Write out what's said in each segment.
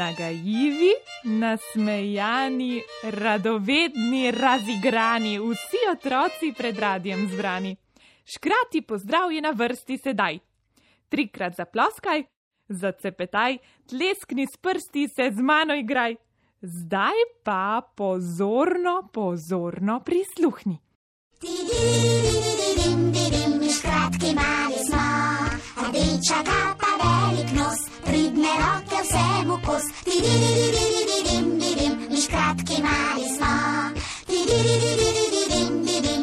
Nagajivi, nasmejani, radovedni, razigrani, vsi otroci pred radijem zbrani. Škrati pozdrav je na vrsti sedaj. Trikrat zaploskaj, zacepetaj, tleskni s prsti se z mano igraj. Zdaj pa pozorno, pozorno prisluhni. Škratki mali smo, rdeča kapa, velik nos, pridne roke vsemu kos. Mi škratki mali smo,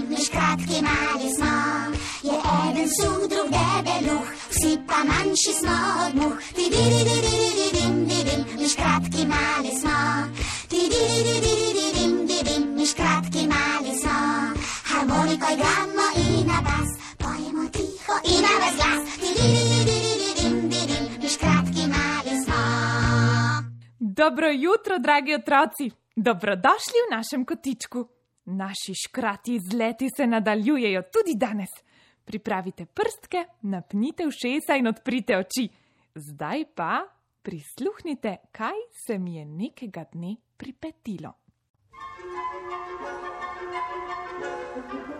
mi škratki mali smo. Je eden suh, drug debeluh, vsi pa manjši smo od muh. Mi škratki mali smo, mi škratki mali smo. Harmoniko igramo Dobro jutro, dragi otroci! Dobrodošli v našem kotičku. Naši škrati izleti se nadaljujejo tudi danes. Pripravite prstke, napnite ušesa in odprite oči. Zdaj pa prisluhnite, kaj se mi je nekega dne pripetilo. Sonce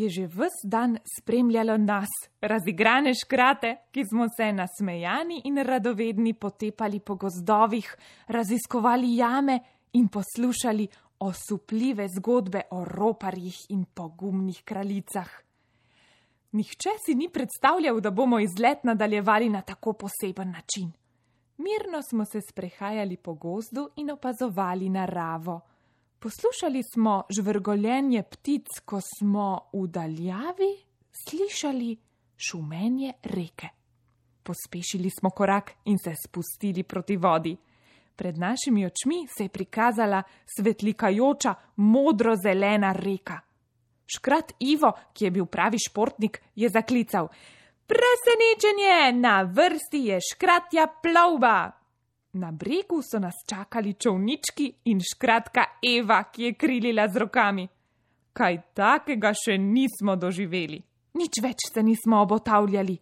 je že ves dan spremljalo nas, razigrane škrate, ki smo se nasmejani in radovedni potepali po gozdovih, raziskovali jame in poslušali osupljive zgodbe o roparjih in pogumnih kraljicah. Nihče si ni predstavljal, da bomo izlet nadaljevali na tako poseben način. Mirno smo se sprehajali po gozdu in opazovali naravo. Poslušali smo žvrgoljenje ptic, ko smo v daljavi slišali šumenje reke. Pospešili smo korak in se spustili proti vodi. Pred našimi očmi se je prikazala svetlikajoča modro-zelena reka. Škrat Ivo, ki je bil pravi športnik, je zaklical: Presenečenje, na vrsti je škratja plovba! Na bregu so nas čakali čovnički in škratka Eva, ki je krilila z rokami. Kaj takega še nismo doživeli. Nič več se nismo obotavljali.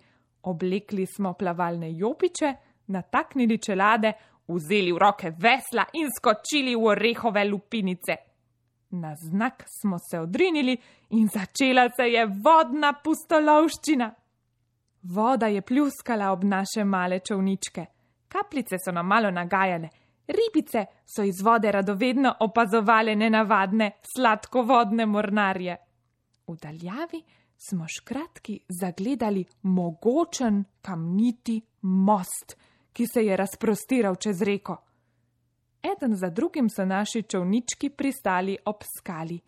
Oblekli smo plavalne jopiče, nataknili čelade, vzeli v roke vesla in skočili v orehove lupinice. Na znak smo se odrinili in začela se je vodna pustolovščina. Voda je pljuskala ob naše male čovničke. Kapljice so nam malo nagajale, ribice so iz vode radovedno opazovale nenavadne sladkovodne mornarje. V daljavi smo škratki zagledali mogočen kamniti most, ki se je razprostiral čez reko. Eden za drugim so naši čovnički pristali ob skali.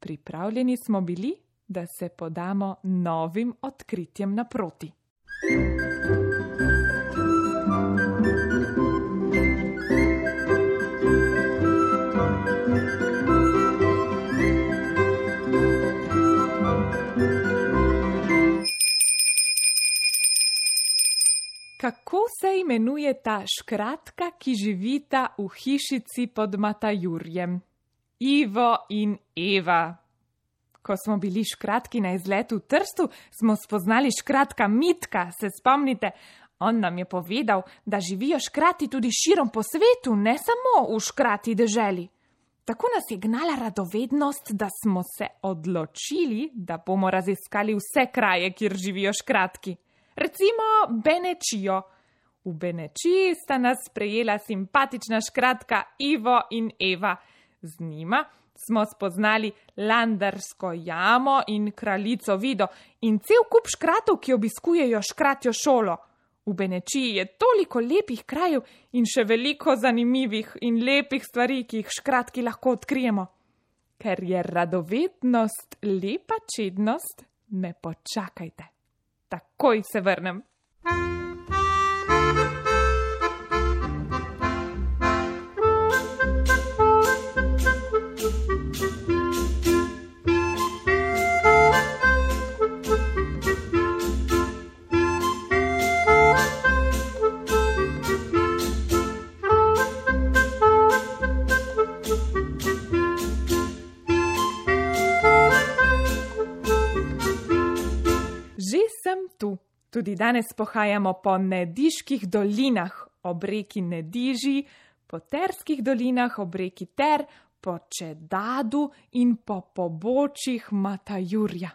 Pripravljeni smo bili, da se podamo novim odkritjem naproti. Kako se imenuje ta škratka, ki živita v hišici pod Matajurjem? Ivo in Eva. Ko smo bili škratki na izletu v Trstu, smo spoznali škratka Mitka, se spomnite? On nam je povedal, da živijo škrati tudi širom po svetu, ne samo v škrati deželi. Tako nas je gnala radovednost, da smo se odločili, da bomo raziskali vse kraje, kjer živijo škratki. Recimo Benečijo. V Benečiji sta nas sprejela simpatična škratka Ivo in Eva. Z njima smo spoznali Landarsko jamo in kraljico Vido in cel kup škratov, ki obiskujejo škratjo šolo. V Benečiji je toliko lepih krajev in še veliko zanimivih in lepih stvari, ki jih škratki lahko odkrijemo. Ker je radovednost lepa čednost, me počakajte. Takoj se vrnem. Tudi danes pohajamo po nediških dolinah ob reki Nediži, po terskih dolinah ob reki Ter, po Čedadu in po pobočjih Matajurja.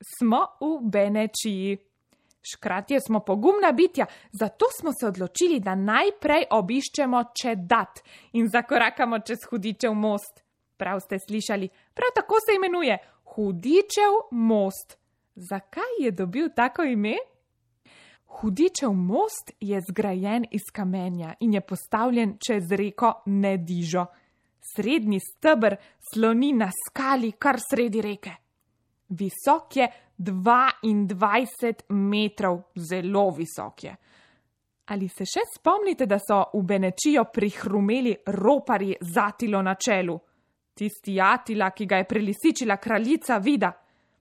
Smo v Benečiji. Škratje smo pogumna bitja, zato smo se odločili, da najprej obiščemo Čedat in zakorakamo čez Hudičev most. Prav ste slišali, prav tako se imenuje Hudičev most. Zakaj je dobil tako ime? Hudičev most je zgrajen iz kamenja in je postavljen čez reko Nedižo. Srednji stebr sloni na skali kar sredi reke. Visok je 22 metrov, zelo visok je. Ali se še spomnite, da so v Benečijo prihrumeli ropari z Atilo na čelu? Tisti Atila, ki ga je prelisičila kraljica Vida.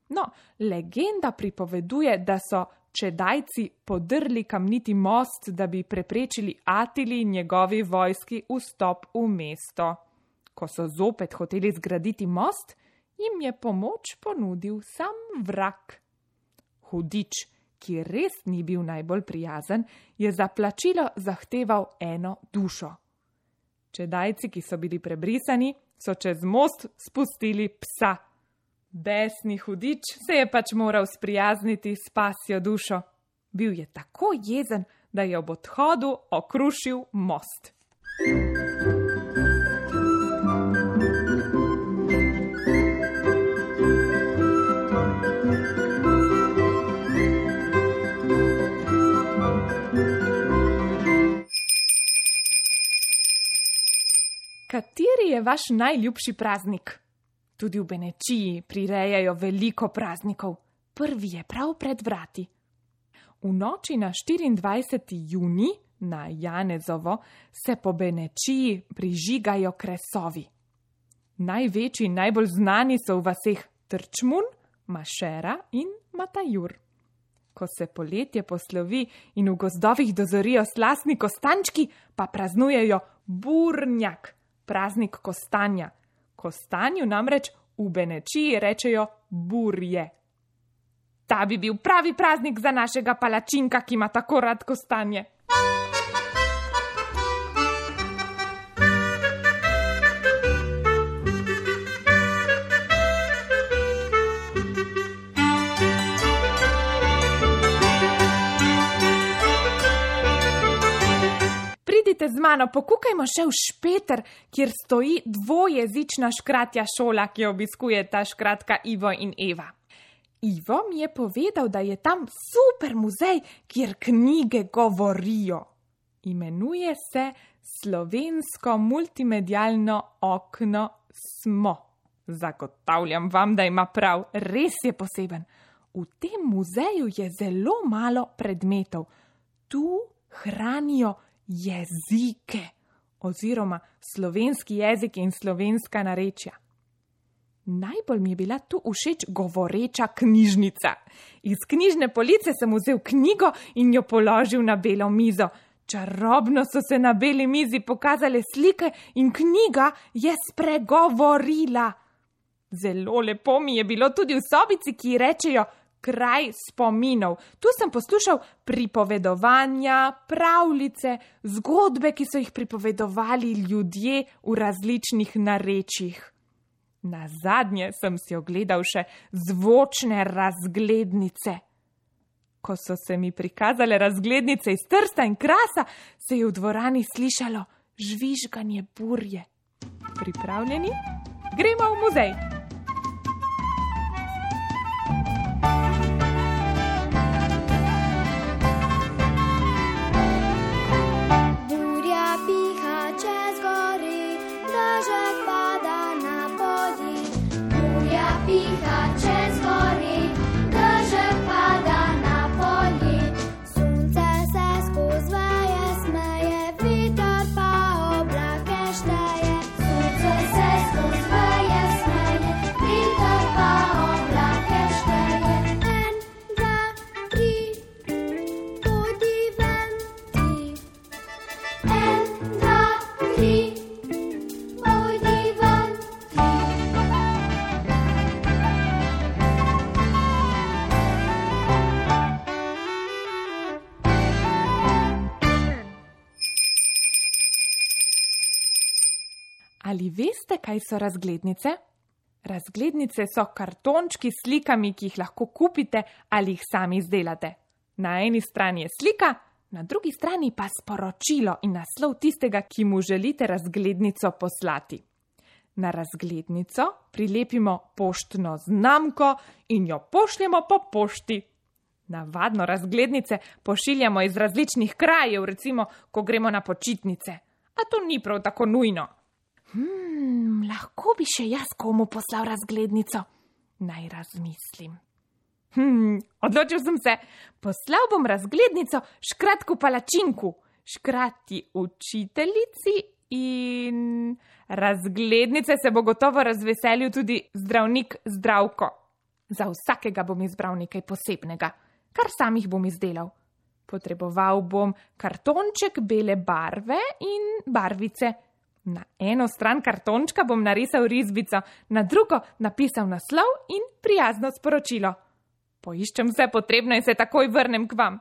No, legenda pripoveduje, da so čedajci podrli kamniti most, da bi preprečili Atili in njegovi vojski vstop v mesto. Ko so zopet hoteli zgraditi most, jim je pomoč ponudil sam vrak. Hudič, ki res ni bil najbolj prijazen, je za plačilo zahteval eno dušo. Čedajci, ki so bili prebrisani, so čez most spustili psa. Besni hudič se je pač moral sprijazniti s pasjo dušo. Bil je tako jezen, da je ob odhodu okrušil most. Kateri je vaš najljubši praznik? Tudi v Benečiji prirejajo veliko praznikov. Prvi je prav pred vrati. V noči na 24. juni na Janezovo se po Benečiji prižigajo kresovi. Največji in najbolj znani so v vaseh Trčmun, Mašera in Matajur. Ko se poletje poslovi in v gozdovih dozorijo slasni kostančki, pa praznujejo Burnjak, praznik kostanja. Kostanju namreč v Benečiji rečejo burje. Ta bi bil pravi praznik za našega palačinka, ki ima tako rad kostanje. Pridite z mano, pokukajmo še v Špeter, kjer stoji dvojezična škratja šola, ki jo obiskuje ta škratka Ivo in Eva. Ivo mi je povedal, da je tam super muzej, kjer knjige govorijo. Imenuje se Slovensko multimedialno okno Smo. Zagotavljam vam, da ima prav, res je poseben. V tem muzeju je zelo malo predmetov. Tu hranijo jezike oziroma slovenski jezik in slovenska narečja. Najbolj mi je bila tu všeč govoreča knjižnica. Iz knjižne police sem vzel knjigo in jo položil na belo mizo. Čarobno so se na beli mizi pokazale slike in knjiga je spregovorila. Zelo lepo mi je bilo tudi v sobici, ki rečejo kraj spominov. Tu sem poslušal pripovedovanja, pravljice, zgodbe, ki so jih pripovedovali ljudje v različnih narečjih. Na zadnje sem si ogledal še zvočne razglednice. Ko so se mi prikazale razglednice iz trsta in krasa, se je v dvorani slišalo žvižganje burje. Pripravljeni? Gremo v muzej! Veste, kaj so razglednice? Razglednice so kartončki s slikami, ki jih lahko kupite ali jih sami izdelate. Na eni strani je slika, na drugi strani pa sporočilo in naslov tistega, ki mu želite razglednico poslati. Na razglednico prilepimo poštno znamko in jo pošljemo po pošti. Navadno razglednice pošiljamo iz različnih krajev, recimo, ko gremo na počitnice. A to ni prav tako nujno. Hmm, lahko bi še jaz komu poslal razglednico. Naj razmislim. Hmm, odločil sem se, poslal bom razglednico škratku palačinku, škrati učiteljici in razglednice se bo gotovo razveselil tudi zdravnik zdravko. Za vsakega bom izbral nekaj posebnega, kar sam jih bom izdelal. Potreboval bom kartonček bele barve in barvice. Na eno stran kartončka bom narisal risbico, na drugo napisal naslov in prijazno sporočilo. Poiščem vse potrebno in se takoj vrnem k vam.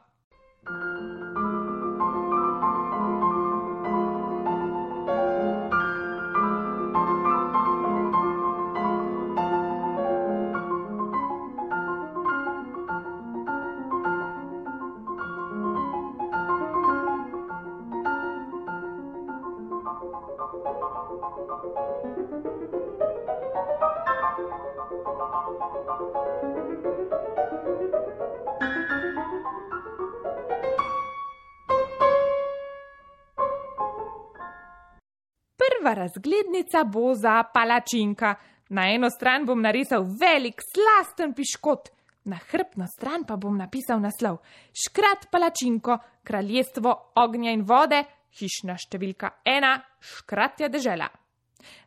Prva razglednica bo za palačinka. Na eno stran bom narisal velik, slasten piškot, na hrbtno stran pa bom napisal naslov: Škrat palačinko, kraljestvo ognja in vode, hišna številka ena, škratja dežela.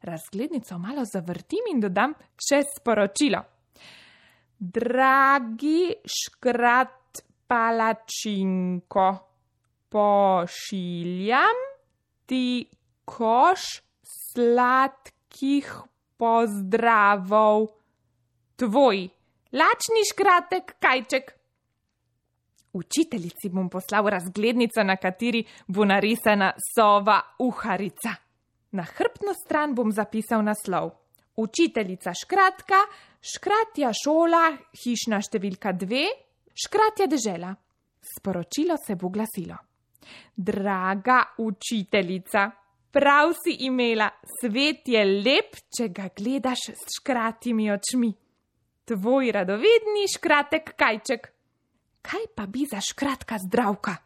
Razglednico malo zavrtim in dodam še sporočilo. Dragi škrat palačinko, pošiljam ti koš sladkih pozdravov. Tvoj, lačni škratek kajček. Učiteljici bom poslal razglednico, na kateri bo narisana sova uharica. Na hrbtno stran bom zapisal naslov: Učiteljica škratka, škratja šola, hišna številka dve, škratja dežela. Sporočilo se bo glasilo: Draga učiteljica, prav si imela, svet je lep, če ga gledaš s škratimi očmi. Tvoj radovedni škratek kajček. Kaj pa bi za škratka zdravka?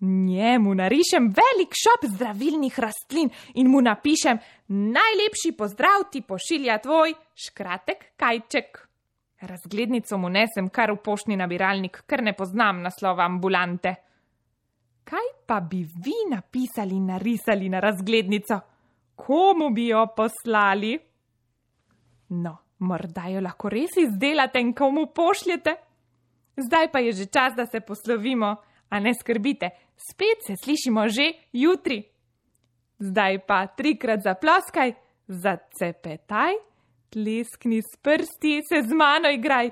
Njemu narišem velik šop zdravilnih rastlin in mu napišem: Najlepši pozdrav ti pošilja tvoj škratek kajček. Razglednico mu nesem kar v poštni nabiralnik, ker ne poznam naslova ambulante. Kaj pa bi vi napisali in narisali na razglednico? Komu bi jo poslali? No, morda jo lahko res izdelate in komu pošljete? Zdaj pa je že čas, da se poslovimo, a ne skrbite, spet se slišimo že jutri. Zdaj pa trikrat zaploskaj, zacepetaj, tleskni s prsti, se z mano igraj.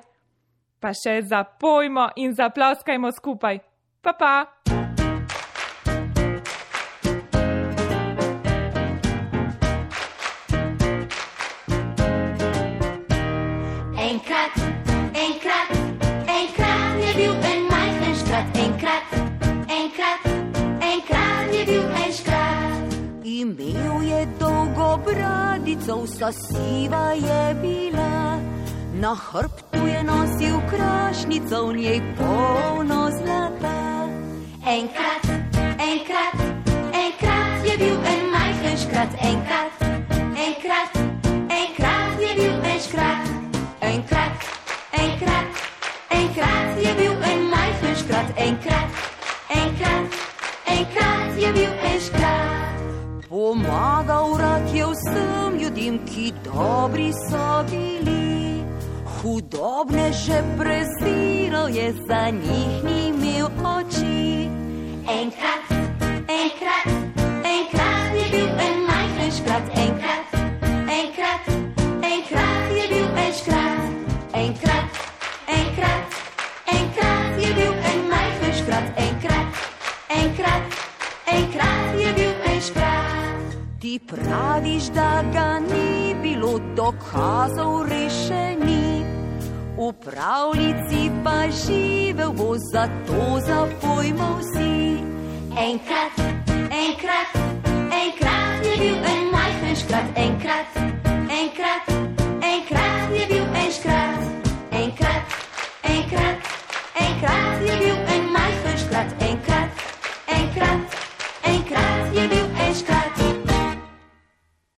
Pa še zapojmo in zaploskajmo skupaj. Pa pa! Vsa siva je bila. Na hrbtu je nosil krašnico, v njej polno zlata. Enkrat, enkrat, enkrat je bil en majhen škrat, enkrat, enkrat, enkrat je bil en škrat. Enkrat, enkrat, enkrat je bil en majhen škrat, enkrat, enkrat, enkrat je bil en škrat. Pomagal rad je vsem ljudem, ki dobri so bili. Hudobne že preziral je, za njih ni imel oči. Enkrat, enkrat, enkrat je bil en majhen škrat, enkrat, enkrat, enkrat je bil en škrat. Enkrat, enkrat, enkrat je bil en majhen škrat, enkrat, enkrat, enkrat Ti praviš, da ga ni bilo dokazov rešeni, v pravljici pa živel bo zato za pojmov si. Enkrat, enkrat, enkrat je bil en majhen škrat, enkrat, enkrat, enkrat je bil en škrat, enkrat, enkrat, enkrat je bil en.